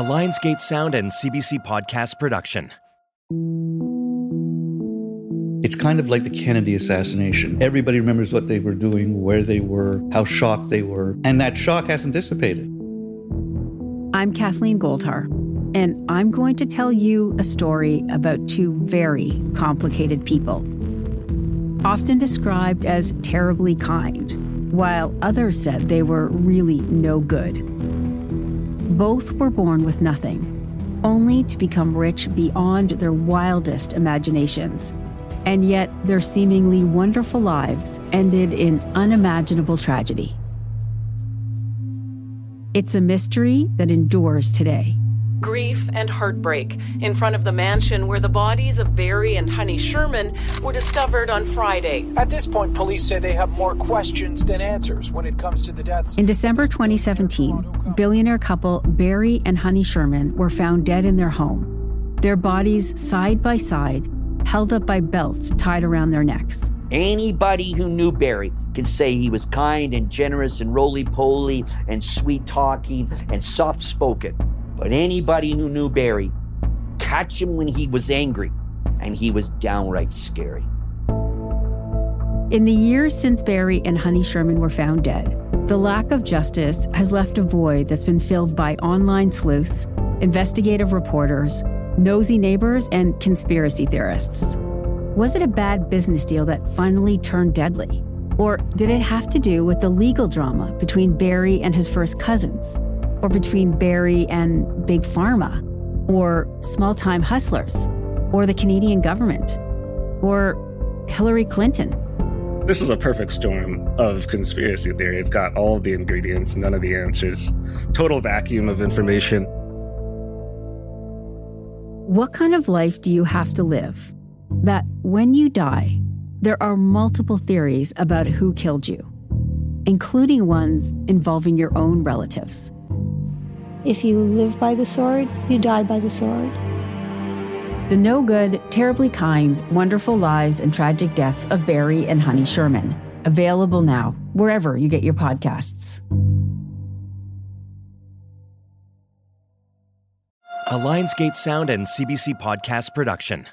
A Lionsgate Sound and CBC Podcast production. It's kind of like the Kennedy assassination. Everybody remembers what they were doing, where they were, how shocked they were, and that shock hasn't dissipated. I'm Kathleen Goldhar, and I'm going to tell you a story about two very complicated people. Often described as terribly kind, while others said they were really no good. Both were born with nothing, only to become rich beyond their wildest imaginations. And yet, their seemingly wonderful lives ended in unimaginable tragedy. It's a mystery that endures today. Grief and heartbreak in front of the mansion where the bodies of Barry and Honey Sherman were discovered on Friday. At this point, police say they have more questions than answers when it comes to the deaths. In December 2017, billionaire couple Barry and Honey Sherman were found dead in their home, their bodies side by side, held up by belts tied around their necks. Anybody who knew Barry can say he was kind and generous and roly poly and sweet talking and soft spoken. But anybody who knew Barry, catch him when he was angry, and he was downright scary. In the years since Barry and Honey Sherman were found dead, the lack of justice has left a void that's been filled by online sleuths, investigative reporters, nosy neighbors, and conspiracy theorists. Was it a bad business deal that finally turned deadly? Or did it have to do with the legal drama between Barry and his first cousins? Or between Barry and Big Pharma? Or small time hustlers? Or the Canadian government? Or Hillary Clinton? This is a perfect storm of conspiracy theory. It's got all of the ingredients, none of the answers, total vacuum of information. What kind of life do you have to live that when you die, there are multiple theories about who killed you, including ones involving your own relatives? If you live by the sword, you die by the sword. The no good, terribly kind, wonderful lives and tragic deaths of Barry and Honey Sherman. Available now, wherever you get your podcasts. A Lionsgate Sound and CBC Podcast production.